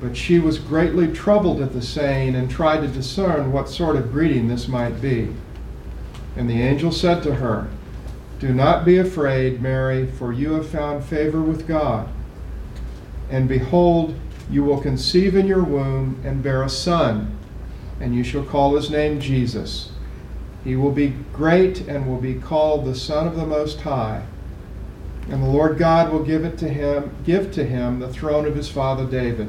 But she was greatly troubled at the saying and tried to discern what sort of greeting this might be. And the angel said to her, Do not be afraid, Mary, for you have found favor with God. And behold, you will conceive in your womb and bear a son, and you shall call his name Jesus. He will be great and will be called the Son of the Most High. And the Lord God will give it to him, give to him the throne of his father David,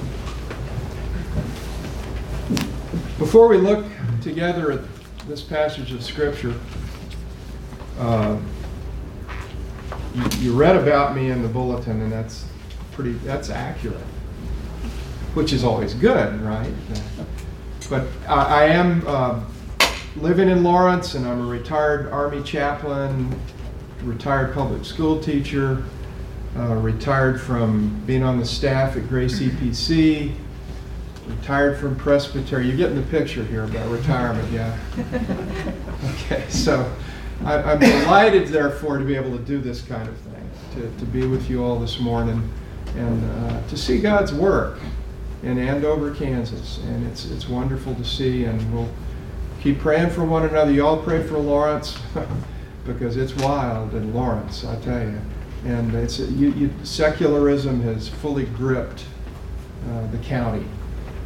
Before we look together at this passage of Scripture, uh, you, you, read about me in the bulletin, and that's pretty, that's accurate, which is always good, right? But I, I am. Uh, living in Lawrence, and I'm a retired Army chaplain, retired public school teacher, uh, retired from being on the staff at Grace EPC, retired from Presbytery. You're getting the picture here about retirement, yeah? Okay, so I, am delighted, therefore, to be able to do this kind of thing, to, to be with you all this morning and uh, to see God's work in Andover, Kansas. And it's, it's wonderful to see, and we'll keep praying for one another. You all pray for Lawrence because it's wild in Lawrence, I tell you. And it's you, you, secularism has fully gripped uh, the county,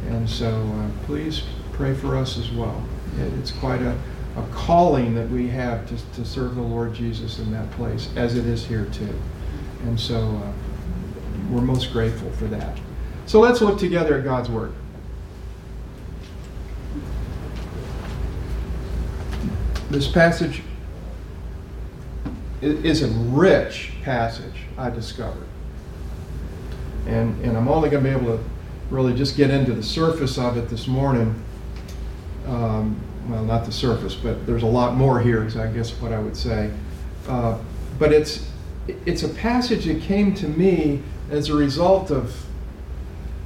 and so uh, please pray for us as well. It, it's quite a, a calling that we have to, to serve the Lord Jesus in that place, as it is here too. And so uh, we're most grateful for that. So let's look together at God's Word. This passage is a rich passage, I discovered. And, and I'm only going to be able to really just get into the surface of it this morning. Um, well, not the surface, but there's a lot more here, is I guess what I would say. Uh, but it's, it's a passage that came to me as a result of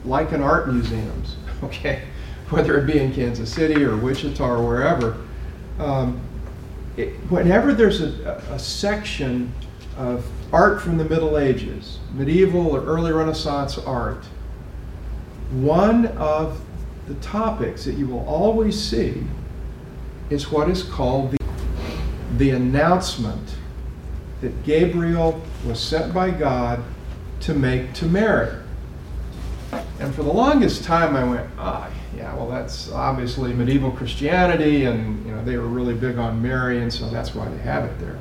like in art museums, okay? Whether it be in Kansas City or Wichita or wherever. Um, it, whenever there's a, a, section of art from the Middle Ages, medieval or early Renaissance art, one of the topics that you will always see is what is called the, the announcement that Gabriel was sent by God to make to Mary. And for the longest time, I went, ah, yeah, well, that's obviously medieval Christianity, and you know they were really big on Mary, and so that's why they have it there.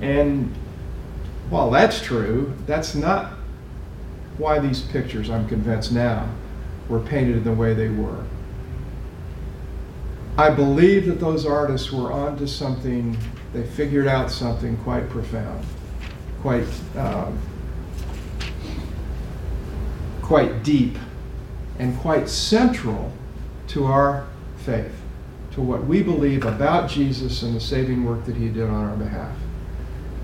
And while that's true, that's not why these pictures, I'm convinced now, were painted in the way they were. I believe that those artists were onto something, they figured out something quite profound, quite, um, quite deep and quite central to our faith, to what we believe about Jesus and the saving work that he did on our behalf.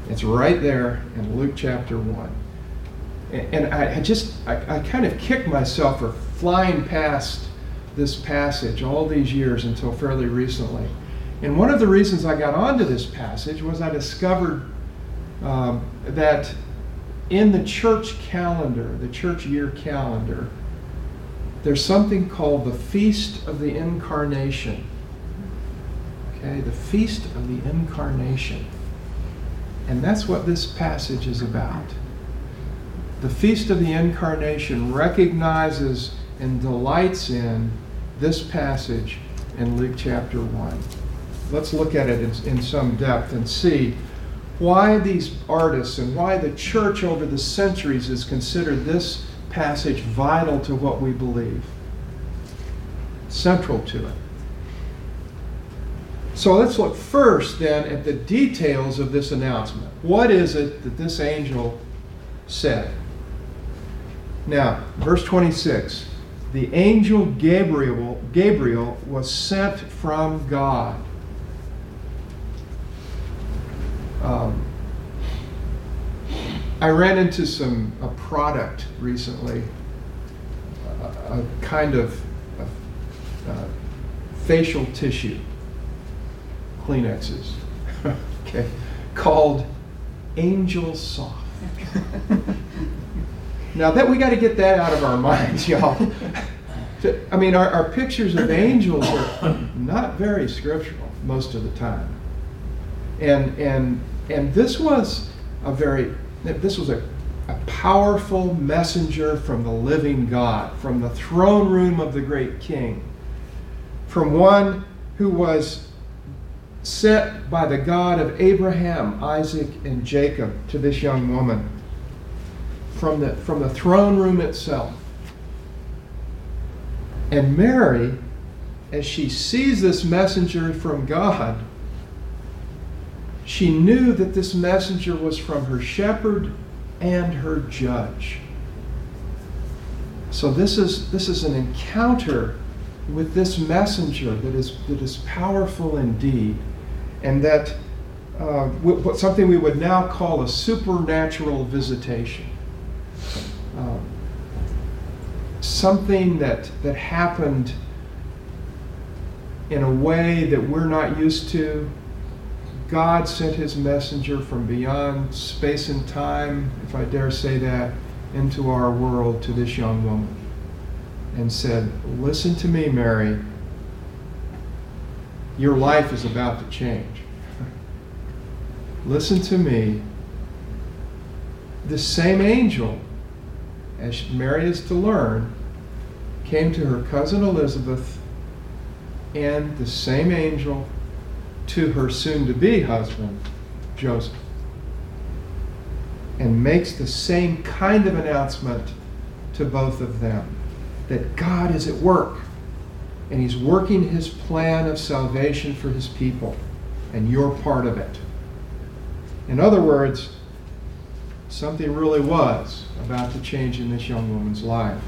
It's right there in Luke chapter 1. And I just, I, I kind of kicked myself for flying past this passage all these years until fairly recently. And one of the reasons I got onto this passage was I discovered um, that in the church calendar, the church year calendar, there's something called the Feast of the Incarnation. Okay, the Feast of the Incarnation. And that's what this passage is about. The Feast of the Incarnation recognizes and delights in this passage in Luke chapter 1. Let's look at it in, in some depth and see why these artists and why the church over the centuries has considered this passage vital to what we believe, central to it. So let's look first then at the details of this announcement. What is it that this angel said? Now, verse 26 the angel Gabriel, Gabriel was sent from God. Um, I ran into some a product recently, a, a kind of a, uh, facial tissue, Kleenexes, okay, called Angel Soft. now that we got to get that out of our minds, y'all. I mean, our, our pictures of angels are not very scriptural most of the time, and and and this was a very this was a, a powerful messenger from the living God, from the throne room of the great king, from one who was sent by the God of Abraham, Isaac, and Jacob to this young woman from the, from the throne room itself. And Mary, as she sees this messenger from God, she knew that this messenger was from her shepherd and her judge. So this is, this is an encounter with this messenger that is, that is powerful indeed, and that uh, something we would now call a supernatural visitation. Um, something that, that happened in a way that we're not used to, God sent his messenger from beyond space and time, if I dare say that, into our world to this young woman and said, Listen to me, Mary. Your life is about to change. Listen to me. The same angel, as Mary is to learn, came to her cousin Elizabeth, and the same angel to her soon to be husband, Joseph, and makes the same kind of announcement to both of them that God is at work and He's working His plan of salvation for His people, and you're part of it. In other words, something really was about to change in this young woman's life.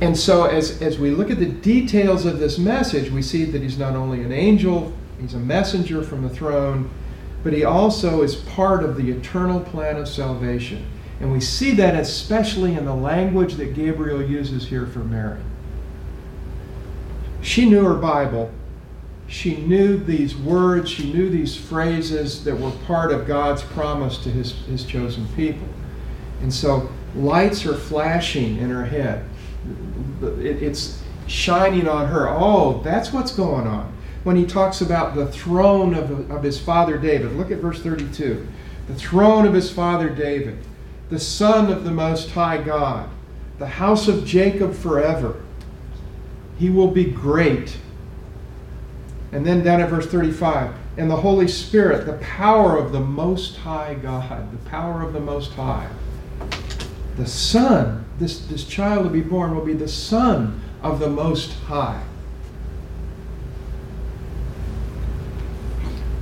And so, as, as we look at the details of this message, we see that he's not only an angel, he's a messenger from the throne, but he also is part of the eternal plan of salvation. And we see that especially in the language that Gabriel uses here for Mary. She knew her Bible. She knew these words, she knew these phrases that were part of God's promise to his, his chosen people. And so lights are flashing in her head it, it's shining on her. Oh, that's what's going on. When he talks about the throne of, of his father David, look at verse 32. The throne of his father David, the son of the Most High God, the house of Jacob forever. He will be great. And then down at verse 35, and the Holy Spirit, the power of the Most High God, the power of the Most High. The Son this, this child to be born will be the Son of the Most High.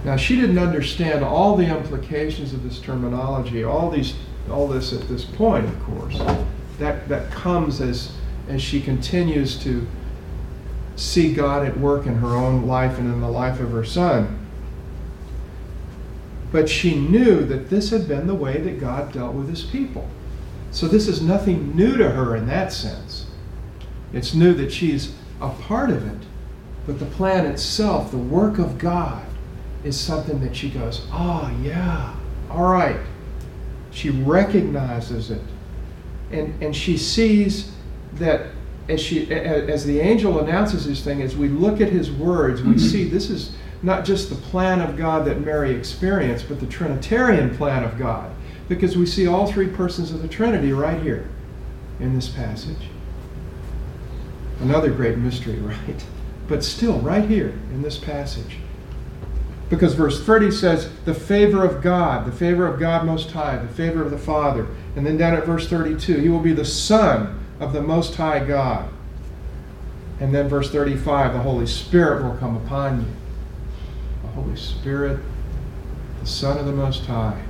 Now, she didn't understand all the implications of this terminology, all, these, all this at this point, of course. That, that comes as, as she continues to see God at work in her own life and in the life of her son. But she knew that this had been the way that God dealt with his people. So this is nothing new to her in that sense. It's new that she's a part of it. But the plan itself, the work of God, is something that she goes, oh, yeah, all right. She recognizes it. And, and she sees that as, she, as the angel announces this thing, as we look at his words, we mm-hmm. see this is not just the plan of God that Mary experienced, but the Trinitarian plan of God. Because we see all three persons of the Trinity right here in this passage. Another great mystery, right? But still, right here in this passage. Because verse 30 says, the favor of God, the favor of God Most High, the favor of the Father. And then down at verse 32, you will be the Son of the Most High God. And then verse 35, the Holy Spirit will come upon you. The Holy Spirit, the Son of the Most High,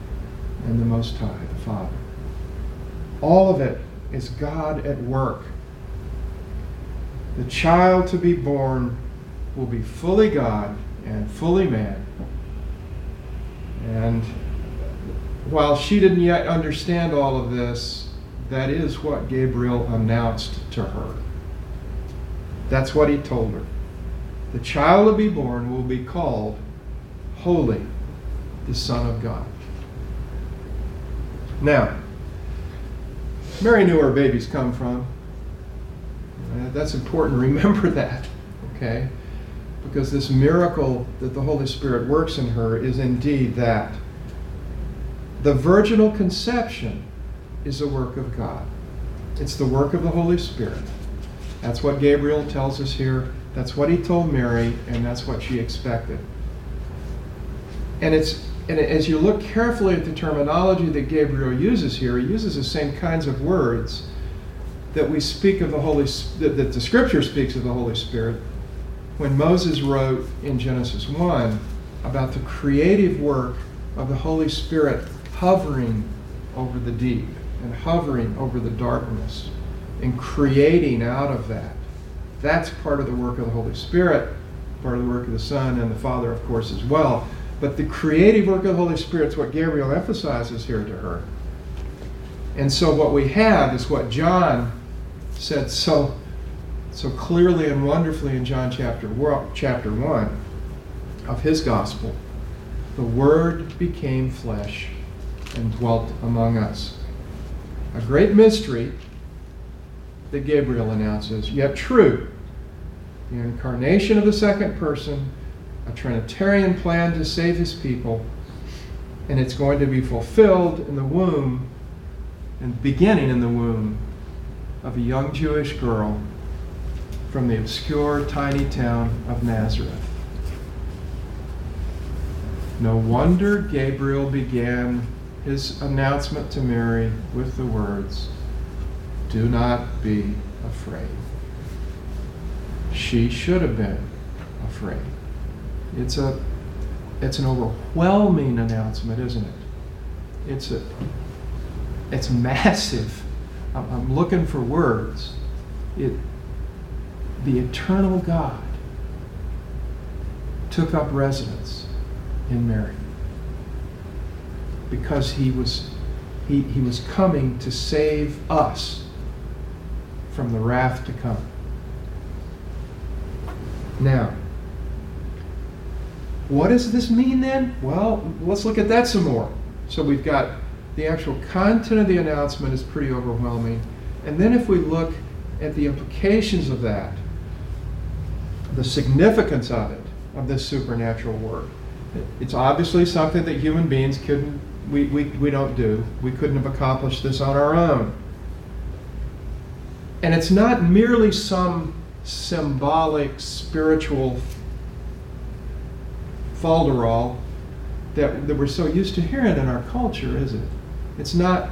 and the Most High, the Father. All of it is God at work. The child to be born will be fully God and fully man. And while she didn't yet understand all of this, that is what Gabriel announced to her. That's what he told her. The child to be born will be called Holy, the Son of God. Now, Mary knew where babies come from. Uh, that's important. Remember that, okay? Because this miracle that the Holy Spirit works in her is indeed that. The virginal conception is a work of God, it's the work of the Holy Spirit. That's what Gabriel tells us here. That's what he told Mary, and that's what she expected. And it's and as you look carefully at the terminology that Gabriel uses here, he uses the same kinds of words that we speak of the Holy that, that the Scripture speaks of the Holy Spirit when Moses wrote in Genesis 1 about the creative work of the Holy Spirit hovering over the deep and hovering over the darkness and creating out of that. That's part of the work of the Holy Spirit, part of the work of the Son and the Father, of course, as well. But the creative work of the Holy Spirit is what Gabriel emphasizes here to her. And so what we have is what John said so, so clearly and wonderfully in John chapter, chapter 1 of his gospel. The Word became flesh and dwelt among us. A great mystery that Gabriel announces, yet true. The incarnation of the second person a Trinitarian plan to save his people, and it's going to be fulfilled in the womb and beginning in the womb of a young Jewish girl from the obscure tiny town of Nazareth. No wonder Gabriel began his announcement to Mary with the words, Do not be afraid. She should have been afraid. It's a it's an overwhelming announcement, isn't it? It's a it's massive. I'm, I'm looking for words. It the eternal God took up residence in Mary because he was he, he was coming to save us from the wrath to come. Now, what does this mean then? Well, let's look at that some more. So we've got the actual content of the announcement is pretty overwhelming. And then if we look at the implications of that, the significance of it, of this supernatural work, it's obviously something that human beings couldn't, we, we, we don't do. We couldn't have accomplished this on our own. And it's not merely some symbolic spiritual falderall that, that we're so used to hearing in our culture, is it? It's not,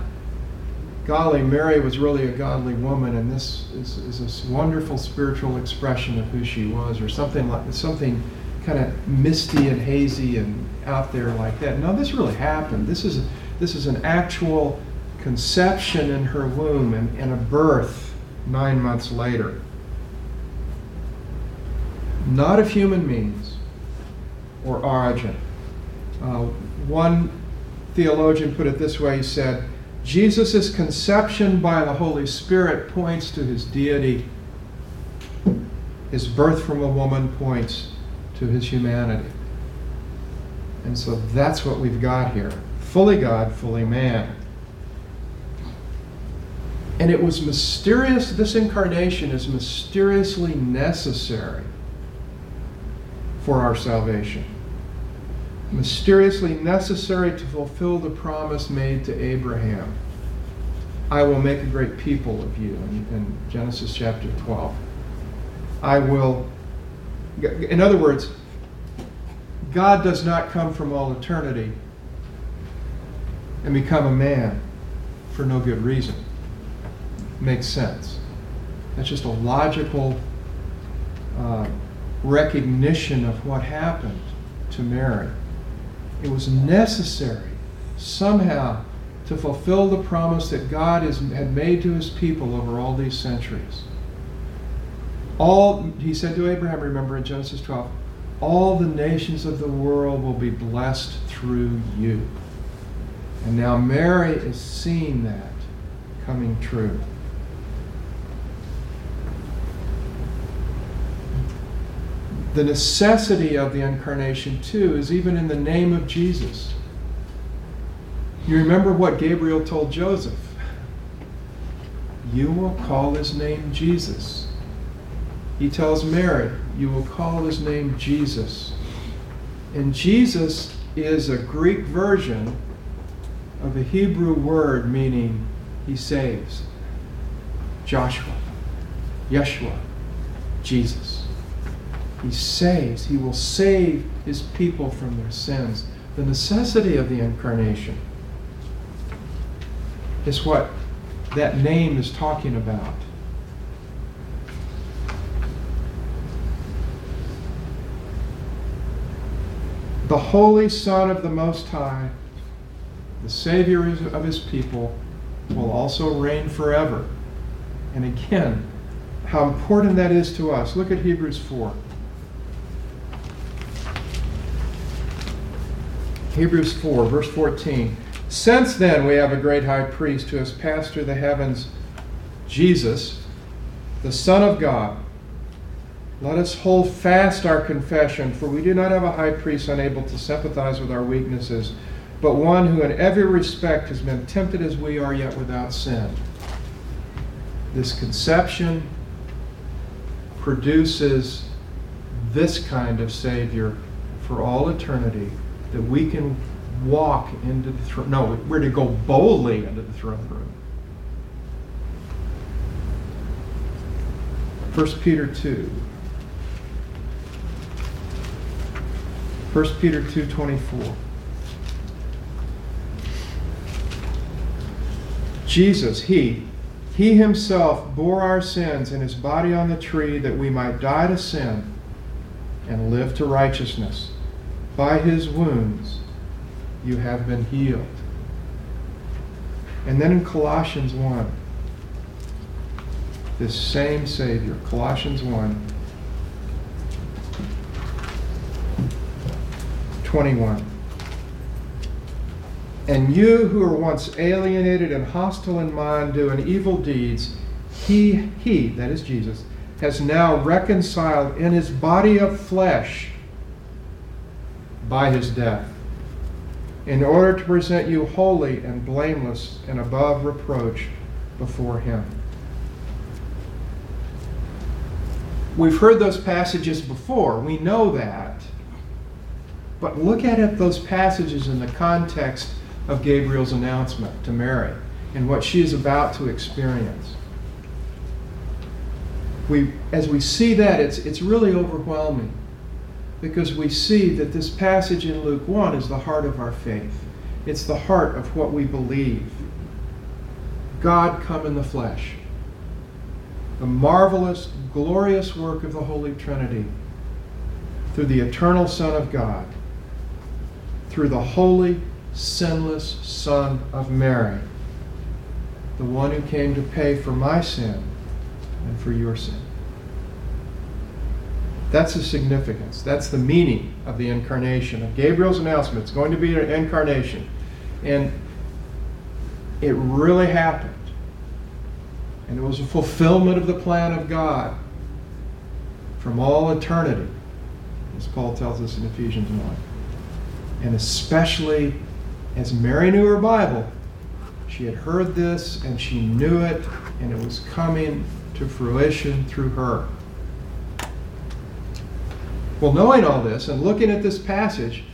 golly, Mary was really a godly woman, and this is, is this wonderful spiritual expression of who she was, or something like something kind of misty and hazy and out there like that. No, this really happened. This is this is an actual conception in her womb and, and a birth nine months later. Not of human means or origin. Uh, one theologian put it this way he said, Jesus' conception by the Holy Spirit points to his deity. His birth from a woman points to his humanity. And so that's what we've got here fully God, fully man. And it was mysterious, this incarnation is mysteriously necessary for our salvation. Mysteriously necessary to fulfill the promise made to Abraham. I will make a great people of you in, in Genesis chapter 12. I will, in other words, God does not come from all eternity and become a man for no good reason. Makes sense. That's just a logical uh, recognition of what happened to Mary. It was necessary somehow to fulfill the promise that God had made to his people over all these centuries. All, he said to Abraham, remember in Genesis 12, all the nations of the world will be blessed through you. And now Mary is seeing that coming true. The necessity of the incarnation, too, is even in the name of Jesus. You remember what Gabriel told Joseph? You will call his name Jesus. He tells Mary, You will call his name Jesus. And Jesus is a Greek version of a Hebrew word meaning he saves. Joshua, Yeshua, Jesus. He saves. He will save his people from their sins. The necessity of the incarnation is what that name is talking about. The Holy Son of the Most High, the Savior of his people, will also reign forever. And again, how important that is to us. Look at Hebrews 4. Hebrews 4, verse 14. Since then, we have a great high priest who has passed through the heavens, Jesus, the Son of God. Let us hold fast our confession, for we do not have a high priest unable to sympathize with our weaknesses, but one who in every respect has been tempted as we are, yet without sin. This conception produces this kind of Savior for all eternity that we can walk into the throne. No, we're to go boldly into the throne room. 1 Peter 2. 1 Peter 2:24. Jesus, he he himself bore our sins in his body on the tree that we might die to sin and live to righteousness. By his wounds you have been healed. And then in Colossians 1, this same Savior, Colossians 1, 21. And you who were once alienated and hostile in mind, doing evil deeds, he, he, that is Jesus, has now reconciled in his body of flesh by his death in order to present you holy and blameless and above reproach before Him. We've heard those passages before, we know that. But look at it, those passages in the context of Gabriel's announcement to Mary and what she is about to experience. We, as we see that, it's, it's really overwhelming because we see that this passage in Luke 1 is the heart of our faith. It's the heart of what we believe. God come in the flesh. The marvelous, glorious work of the Holy Trinity through the eternal Son of God, through the holy, sinless Son of Mary, the one who came to pay for my sin and for your sin. That's the significance. That's the meaning of the incarnation, of Gabriel's announcement. It's going to be an incarnation. And it really happened. And it was a fulfillment of the plan of God from all eternity, as Paul tells us in Ephesians 1. And especially as Mary knew her Bible, she had heard this and she knew it, and it was coming to fruition through her. Well, knowing all this and looking at this passage,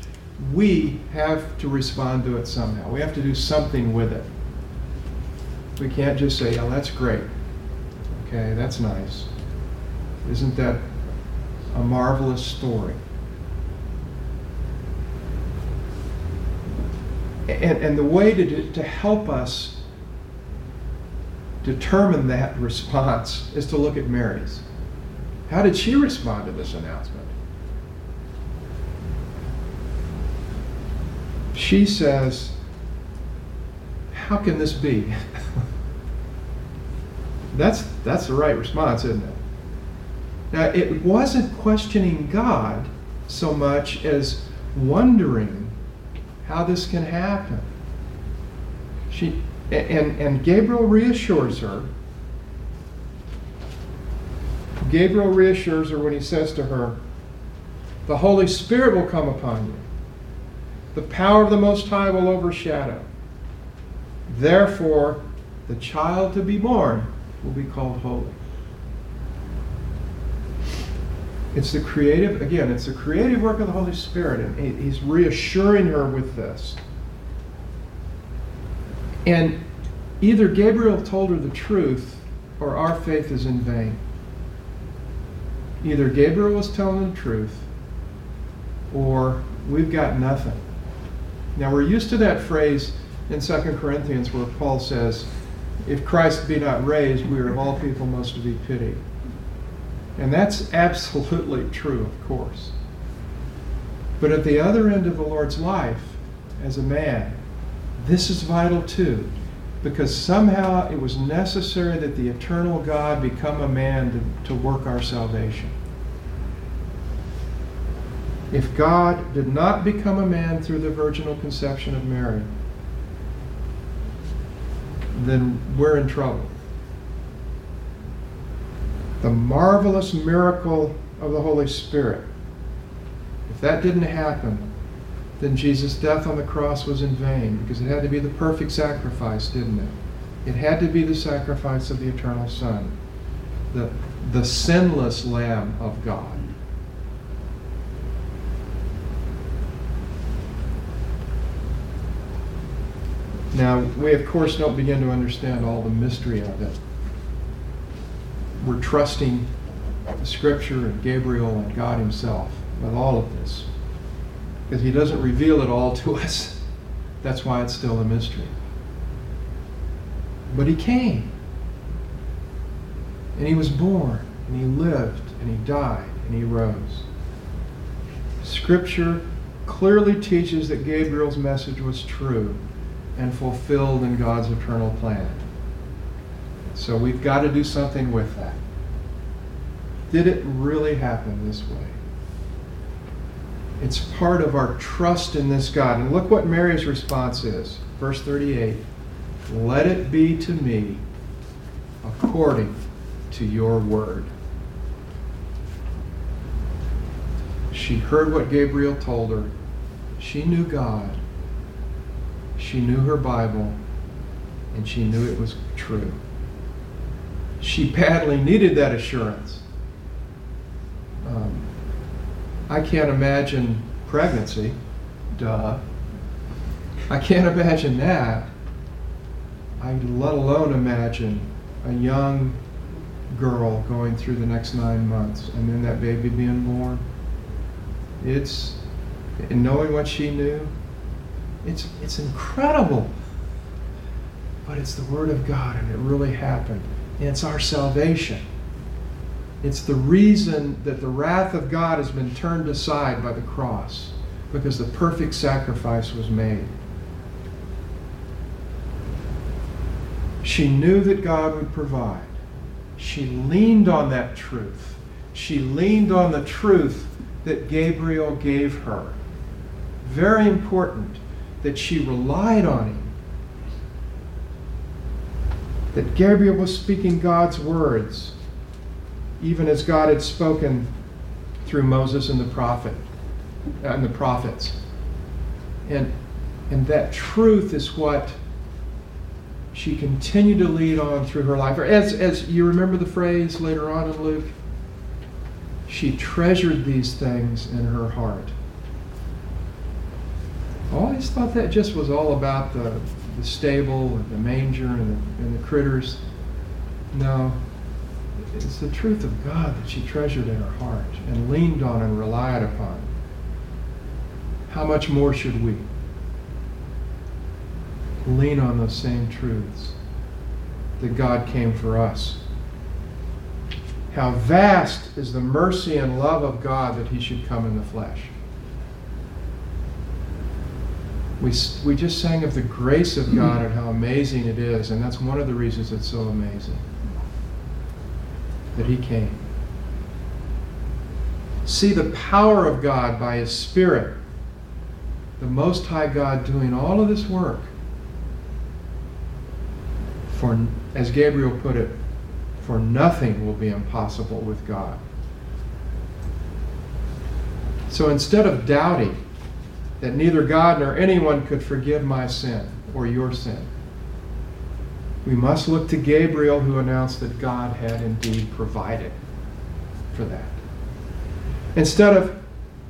we have to respond to it somehow. We have to do something with it. We can't just say, oh, that's great. Okay, that's nice. Isn't that a marvelous story? And, and the way to, to help us determine that response is to look at Mary's. How did she respond to this announcement? She says, How can this be? that's, that's the right response, isn't it? Now, it wasn't questioning God so much as wondering how this can happen. She, and, and Gabriel reassures her. Gabriel reassures her when he says to her, The Holy Spirit will come upon you. The power of the Most High will overshadow. Therefore, the child to be born will be called holy. It's the creative, again, it's the creative work of the Holy Spirit, and he's reassuring her with this. And either Gabriel told her the truth or our faith is in vain. Either Gabriel was telling the truth or we've got nothing. Now we're used to that phrase in 2 Corinthians where Paul says, If Christ be not raised, we are of all people most to be pitied. And that's absolutely true, of course. But at the other end of the Lord's life, as a man, this is vital too, because somehow it was necessary that the eternal God become a man to, to work our salvation. If God did not become a man through the virginal conception of Mary, then we're in trouble the marvelous miracle of the Holy Spirit. If that didn't happen, then Jesus' death on the cross was in vain because it had to be the perfect sacrifice, didn't it? It had to be the sacrifice of the eternal Son, the, the sinless Lamb of God. Now, we of course don't begin to understand all the mystery of it we're trusting the Scripture and Gabriel and God Himself with all of this. Because He doesn't reveal it all to us. That's why it's still a mystery. But He came. And He was born. And He lived. And He died. And He rose. Scripture clearly teaches that Gabriel's message was true and fulfilled in God's eternal plan. So we've got to do something with that. Did it really happen this way? It's part of our trust in this God. And look what Mary's response is. Verse 38 Let it be to me according to your word. She heard what Gabriel told her. She knew God. She knew her Bible. And she knew it was true. She badly needed that assurance. Um, I can't imagine pregnancy. Duh. I can't imagine that. I let alone imagine a young girl going through the next nine months and then that baby being born. It's, and knowing what she knew, it's, it's incredible. But it's the Word of God and it really happened. It's our salvation. It's the reason that the wrath of God has been turned aside by the cross, because the perfect sacrifice was made. She knew that God would provide. She leaned on that truth. She leaned on the truth that Gabriel gave her. Very important that she relied on him that Gabriel was speaking God's words, even as God had spoken through Moses and the prophet uh, and the prophets. And and that truth is what she continued to lead on through her life. As, as you remember the phrase later on in Luke, she treasured these things in her heart. I always thought that just was all about the, the stable and the manger and the, and the critters. No, it's the truth of God that she treasured in her heart and leaned on and relied upon. How much more should we? lean on those same truths that God came for us. How vast is the mercy and love of God that He should come in the flesh. We, we just sang of the grace of mm-hmm. God and how amazing it is, and that's one of the reasons it's so amazing that He came. See the power of God by His Spirit, the Most High God doing all of this work for, as Gabriel put it, for nothing will be impossible with God. So instead of doubting that neither God nor anyone could forgive my sin or your sin, we must look to Gabriel who announced that God had indeed provided for that. Instead of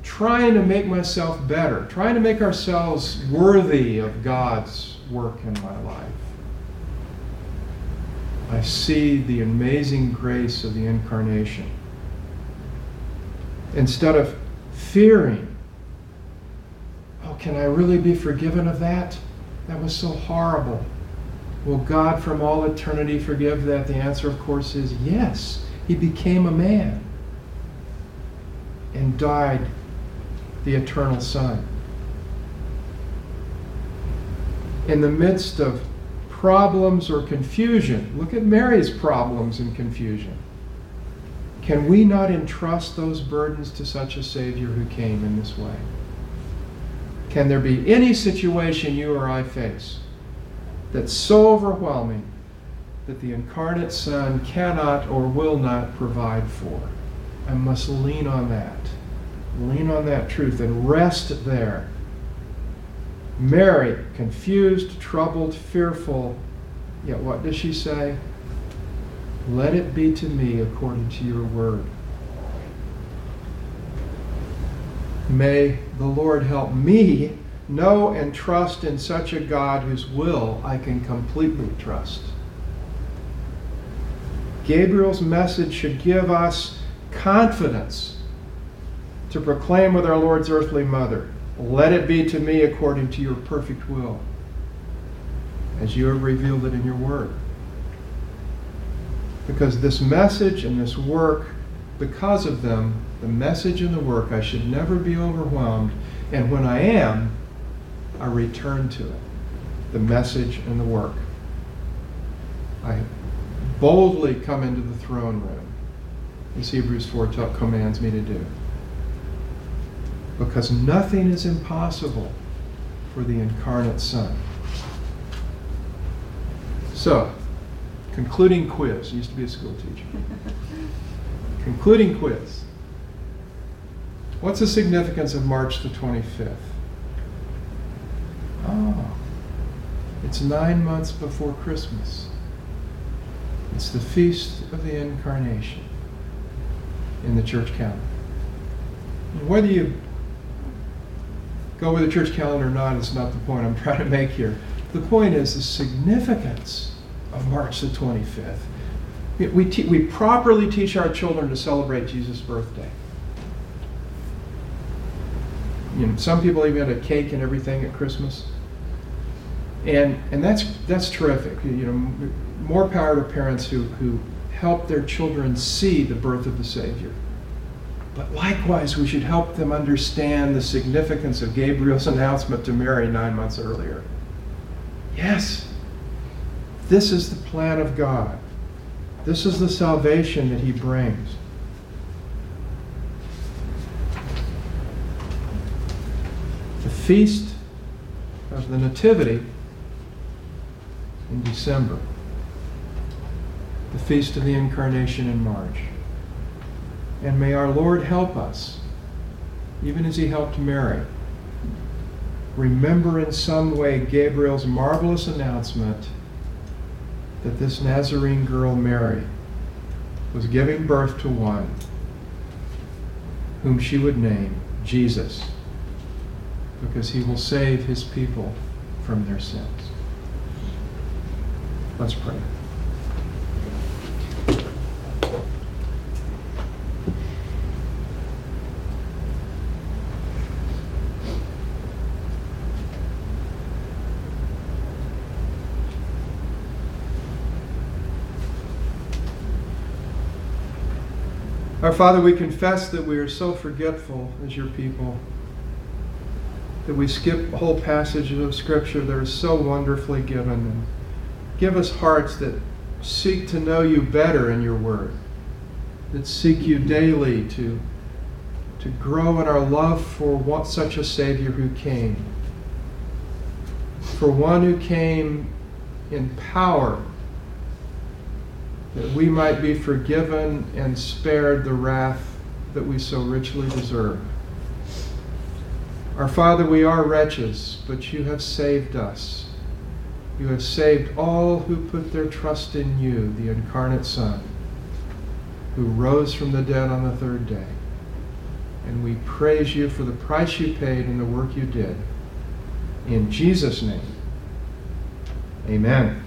trying to make myself better, trying to make ourselves worthy of God's work in my life, I see the amazing grace of the incarnation. Instead of fearing, oh, can I really be forgiven of that? That was so horrible. Will God from all eternity forgive that? The answer, of course, is yes. He became a man and died the eternal Son. In the midst of problems or confusion. Look at Mary's problems and confusion. Can we not entrust those burdens to such a Savior who came in this way? Can there be any situation you or I face that's so overwhelming that the incarnate Son cannot or will not provide for? I must lean on that. Lean on that truth and rest there Mary, confused, troubled, fearful, yet what does she say? Let it be to me according to your word. May the Lord help me know and trust in such a God whose will I can completely trust. Gabriel's message should give us confidence to proclaim with our Lord's earthly mother let it be to me according to your perfect will, as you have revealed it in your word. Because this message and this work, because of them, the message and the work, I should never be overwhelmed. And when I am, I return to it the message and the work. I boldly come into the throne room, as Hebrews 4 commands me to do because nothing is impossible for the incarnate Son. So, concluding quiz. I used to be a school teacher. concluding quiz. What's the significance of March the 25th? Oh, it's nine months before Christmas. It's the feast of the Incarnation in the church calendar. Whether you go with the church calendar or not is not the point I'm trying to make here. The point is the significance of March the 25th. We, te- we properly teach our children to celebrate Jesus' birthday. You know, some people even had a cake and everything at Christmas. And, and that's, that's terrific. You know, more power to parents who, who help their children see the birth of the Savior. But likewise, we should help them understand the significance of Gabriel's announcement to Mary nine months earlier. Yes, this is the plan of God. This is the salvation that He brings. The feast of the Nativity in December, the feast of the Incarnation in March. And may our Lord help us, even as he helped Mary. Remember in some way Gabriel's marvelous announcement that this Nazarene girl, Mary, was giving birth to one whom she would name Jesus, because he will save his people from their sins. Let's pray. Our Father, we confess that we are so forgetful as your people, that we skip whole passages of Scripture that are so wonderfully given. And give us hearts that seek to know you better in your word, that seek you daily to, to grow in our love for what, such a Savior who came, for one who came in power that we might be forgiven and spared the wrath that we so richly deserve. Our Father, we are wretches, but you have saved us. You have saved all who put their trust in you, the incarnate Son, who rose from the dead on the third day. And we praise you for the price you paid and the work you did. In Jesus' name, amen.